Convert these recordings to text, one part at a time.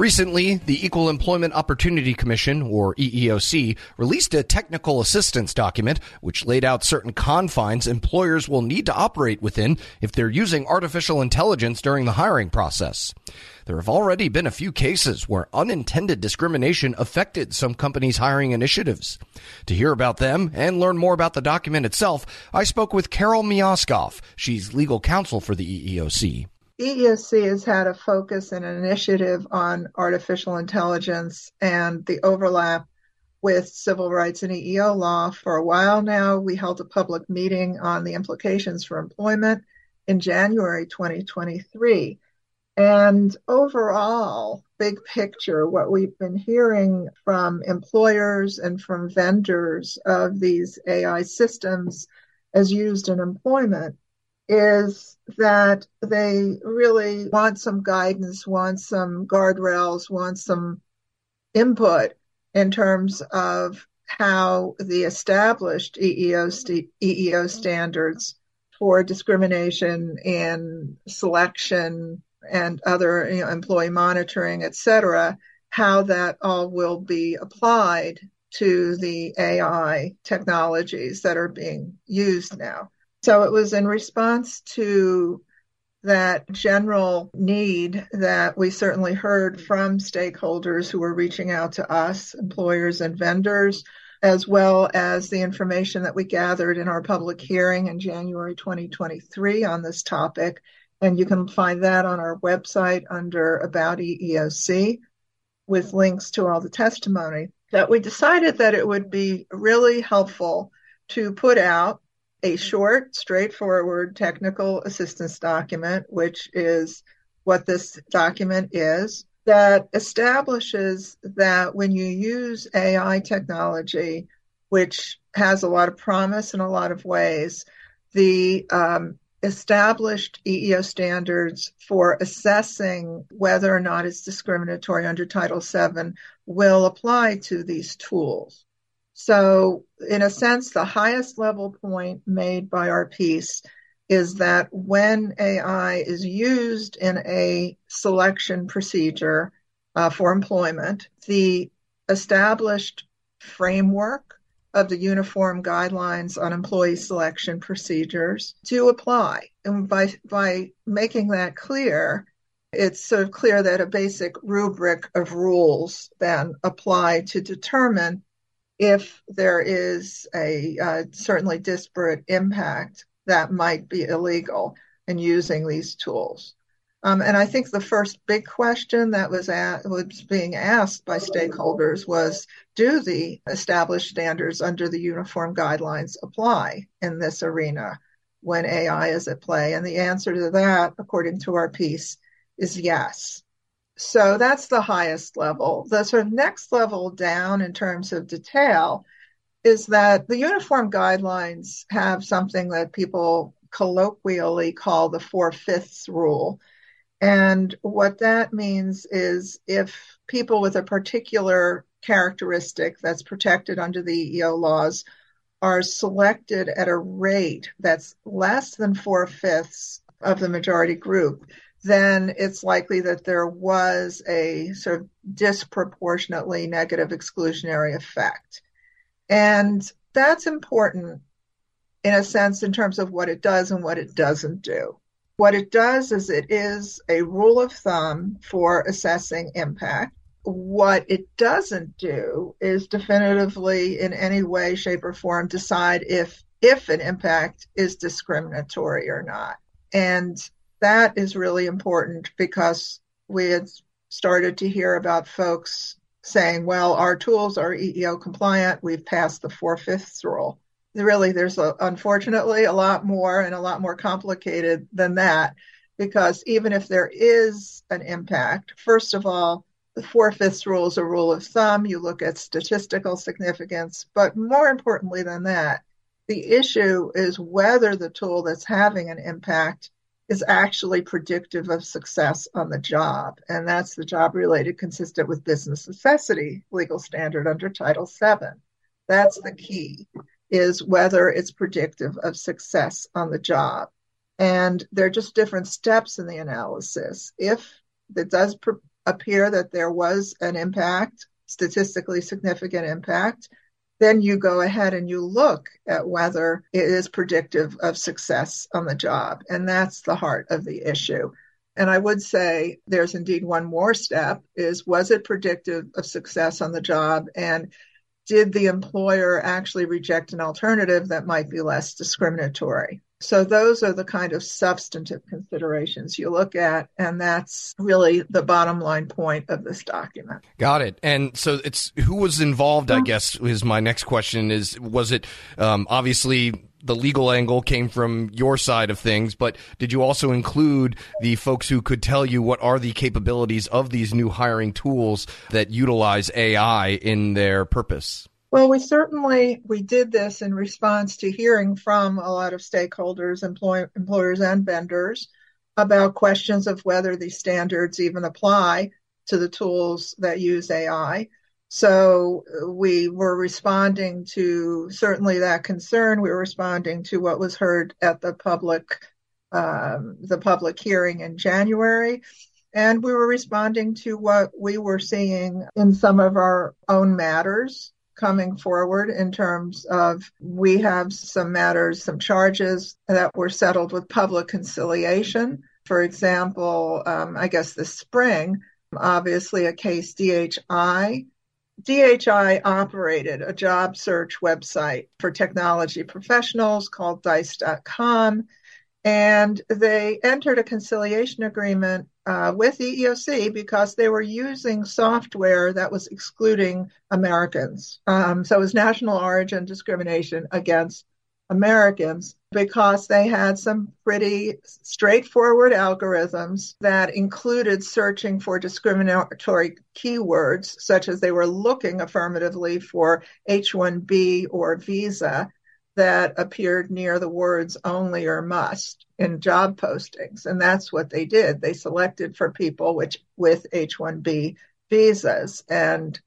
Recently, the Equal Employment Opportunity Commission, or EEOC, released a technical assistance document which laid out certain confines employers will need to operate within if they're using artificial intelligence during the hiring process. There have already been a few cases where unintended discrimination affected some companies' hiring initiatives. To hear about them and learn more about the document itself, I spoke with Carol Miaskoff. She's legal counsel for the EEOC. EEOC has had a focus and an initiative on artificial intelligence and the overlap with civil rights and EEO law for a while now. We held a public meeting on the implications for employment in January 2023. And overall, big picture, what we've been hearing from employers and from vendors of these AI systems as used in employment is that they really want some guidance, want some guardrails, want some input in terms of how the established EEO, st- EEO standards for discrimination and selection and other you know, employee monitoring, et cetera, how that all will be applied to the AI technologies that are being used now. So it was in response to that general need that we certainly heard from stakeholders who were reaching out to us, employers and vendors, as well as the information that we gathered in our public hearing in January 2023 on this topic. And you can find that on our website under About EEOC with links to all the testimony. That we decided that it would be really helpful to put out a short, straightforward technical assistance document, which is what this document is, that establishes that when you use AI technology, which has a lot of promise in a lot of ways, the um, established EEO standards for assessing whether or not it's discriminatory under Title VII will apply to these tools. So, in a sense, the highest level point made by our piece is that when AI is used in a selection procedure uh, for employment, the established framework of the uniform guidelines on employee selection procedures to apply. And by, by making that clear, it's sort of clear that a basic rubric of rules then apply to determine if there is a uh, certainly disparate impact that might be illegal in using these tools. Um, and I think the first big question that was, at, was being asked by stakeholders was, do the established standards under the uniform guidelines apply in this arena when AI is at play? And the answer to that, according to our piece, is yes. So that's the highest level. The sort of next level down in terms of detail is that the uniform guidelines have something that people colloquially call the four fifths rule. And what that means is if people with a particular characteristic that's protected under the EEO laws are selected at a rate that's less than four fifths of the majority group, then it's likely that there was a sort of disproportionately negative exclusionary effect. And that's important in a sense in terms of what it does and what it doesn't do. What it does is it is a rule of thumb for assessing impact. What it doesn't do is definitively in any way, shape, or form decide if if an impact is discriminatory or not. And that is really important because we had started to hear about folks saying, well, our tools are EEO compliant. We've passed the four fifths rule. Really, there's a, unfortunately a lot more and a lot more complicated than that because even if there is an impact, first of all, the four fifths rule is a rule of thumb. You look at statistical significance, but more importantly than that, the issue is whether the tool that's having an impact is actually predictive of success on the job. And that's the job related consistent with business necessity legal standard under Title VII. That's the key is whether it's predictive of success on the job. And there are just different steps in the analysis. If it does appear that there was an impact, statistically significant impact, then you go ahead and you look at whether it is predictive of success on the job. And that's the heart of the issue. And I would say there's indeed one more step is was it predictive of success on the job? And did the employer actually reject an alternative that might be less discriminatory? So those are the kind of substantive considerations you look at, and that's really the bottom line point of this document. Got it. And so it's who was involved. I guess is my next question. Is was it um, obviously the legal angle came from your side of things, but did you also include the folks who could tell you what are the capabilities of these new hiring tools that utilize AI in their purpose? Well, we certainly we did this in response to hearing from a lot of stakeholders, employ, employers and vendors about questions of whether these standards even apply to the tools that use AI. So we were responding to certainly that concern. We were responding to what was heard at the public um, the public hearing in January. And we were responding to what we were seeing in some of our own matters coming forward in terms of we have some matters, some charges that were settled with public conciliation. For example, um, I guess this spring, obviously a case DHI. DHI operated a job search website for technology professionals called dice.com and they entered a conciliation agreement uh, with the EEOC because they were using software that was excluding Americans. Um, so it was national origin discrimination against Americans because they had some pretty straightforward algorithms that included searching for discriminatory keywords, such as they were looking affirmatively for H 1B or visa that appeared near the words only or must in job postings. And that's what they did. They selected for people which with H-1B visas and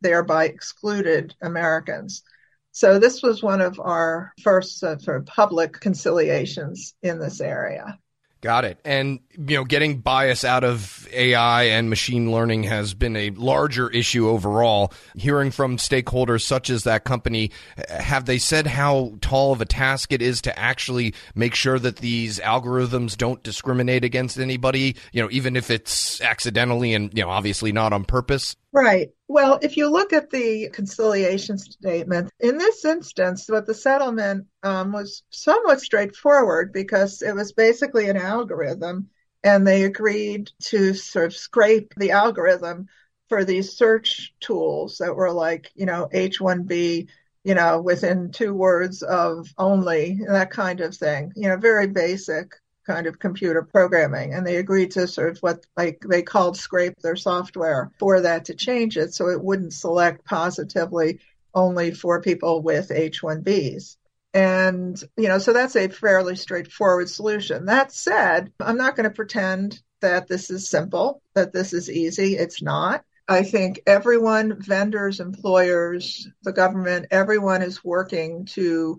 thereby excluded Americans. So this was one of our first uh, sort of public conciliations in this area. Got it. And, you know, getting bias out of AI and machine learning has been a larger issue overall. Hearing from stakeholders such as that company, have they said how tall of a task it is to actually make sure that these algorithms don't discriminate against anybody, you know, even if it's accidentally and, you know, obviously not on purpose? Right. Well, if you look at the conciliation statement, in this instance, what the settlement um, was somewhat straightforward because it was basically an algorithm, and they agreed to sort of scrape the algorithm for these search tools that were like, you know, H1B, you know, within two words of only, that kind of thing, you know, very basic kind of computer programming and they agreed to sort of what like they called scrape their software for that to change it so it wouldn't select positively only for people with H1Bs. And, you know, so that's a fairly straightforward solution. That said, I'm not going to pretend that this is simple, that this is easy. It's not. I think everyone, vendors, employers, the government, everyone is working to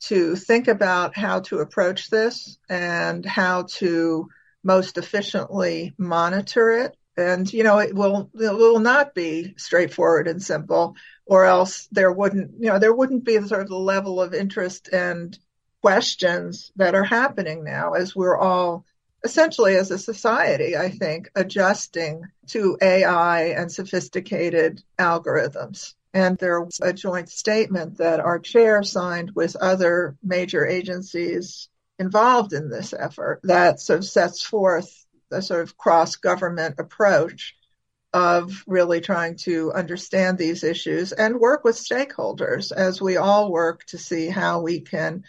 to think about how to approach this and how to most efficiently monitor it. And, you know, it will, it will not be straightforward and simple or else there wouldn't, you know, there wouldn't be sort of the level of interest and questions that are happening now as we're all essentially as a society, I think, adjusting to AI and sophisticated algorithms. And there was a joint statement that our chair signed with other major agencies involved in this effort that sort of sets forth a sort of cross government approach of really trying to understand these issues and work with stakeholders as we all work to see how we can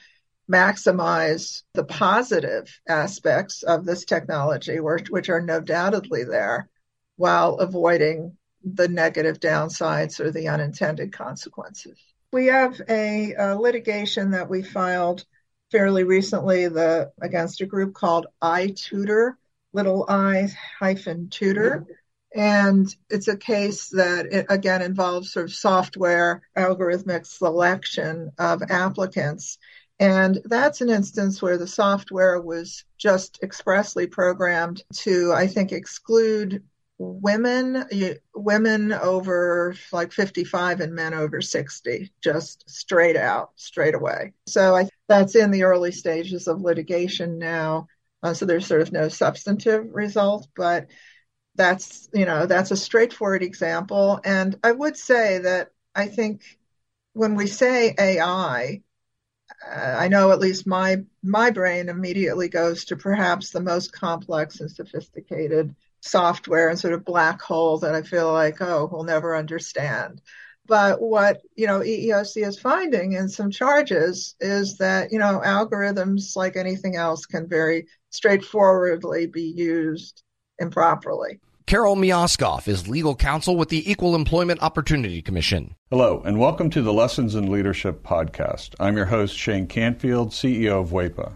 maximize the positive aspects of this technology, which are no doubtedly there, while avoiding the negative downsides or the unintended consequences. We have a, a litigation that we filed fairly recently the, against a group called iTutor, little i hyphen tutor. And it's a case that it again involves sort of software algorithmic selection of applicants. And that's an instance where the software was just expressly programmed to, I think, exclude women women over like 55 and men over 60 just straight out straight away. So I, that's in the early stages of litigation now. Uh, so there's sort of no substantive result but that's you know that's a straightforward example. And i would say that i think when we say ai uh, i know at least my my brain immediately goes to perhaps the most complex and sophisticated software and sort of black hole that I feel like, oh, we'll never understand. But what, you know, EEOC is finding in some charges is that, you know, algorithms, like anything else, can very straightforwardly be used improperly. Carol Miaskoff is legal counsel with the Equal Employment Opportunity Commission. Hello, and welcome to the Lessons in Leadership podcast. I'm your host, Shane Canfield, CEO of WEPA.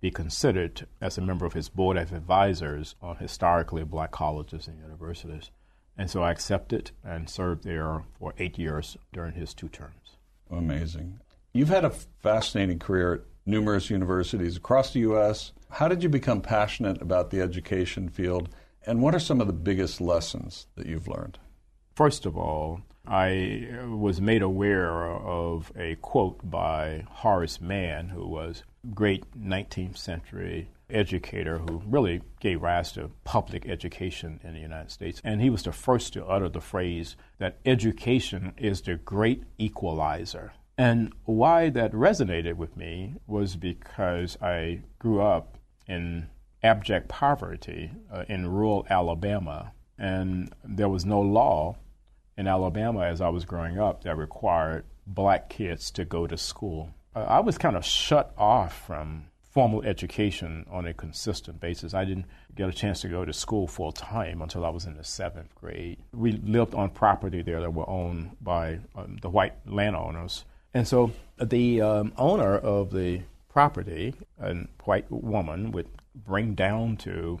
be considered as a member of his board of advisors on historically black colleges and universities. And so I accepted and served there for eight years during his two terms. Amazing. You've had a fascinating career at numerous universities across the U.S. How did you become passionate about the education field? And what are some of the biggest lessons that you've learned? First of all, I was made aware of a quote by Horace Mann, who was great 19th century educator who really gave rise to public education in the United States. And he was the first to utter the phrase that education is the great equalizer. And why that resonated with me was because I grew up in abject poverty uh, in rural Alabama, and there was no law in Alabama as I was growing up that required black kids to go to school. Uh, I was kind of shut off from formal education on a consistent basis. I didn't get a chance to go to school full time until I was in the seventh grade. We lived on property there that were owned by um, the white landowners. And so the um, owner of the property, a white woman, would bring down to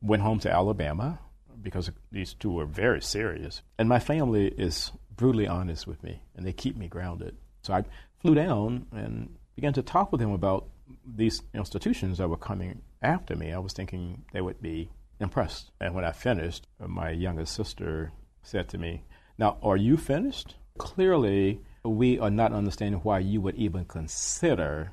went home to Alabama because these two were very serious. And my family is brutally honest with me, and they keep me grounded. So I flew down and began to talk with them about these institutions that were coming after me. I was thinking they would be impressed. And when I finished, my youngest sister said to me, Now, are you finished? Clearly, we are not understanding why you would even consider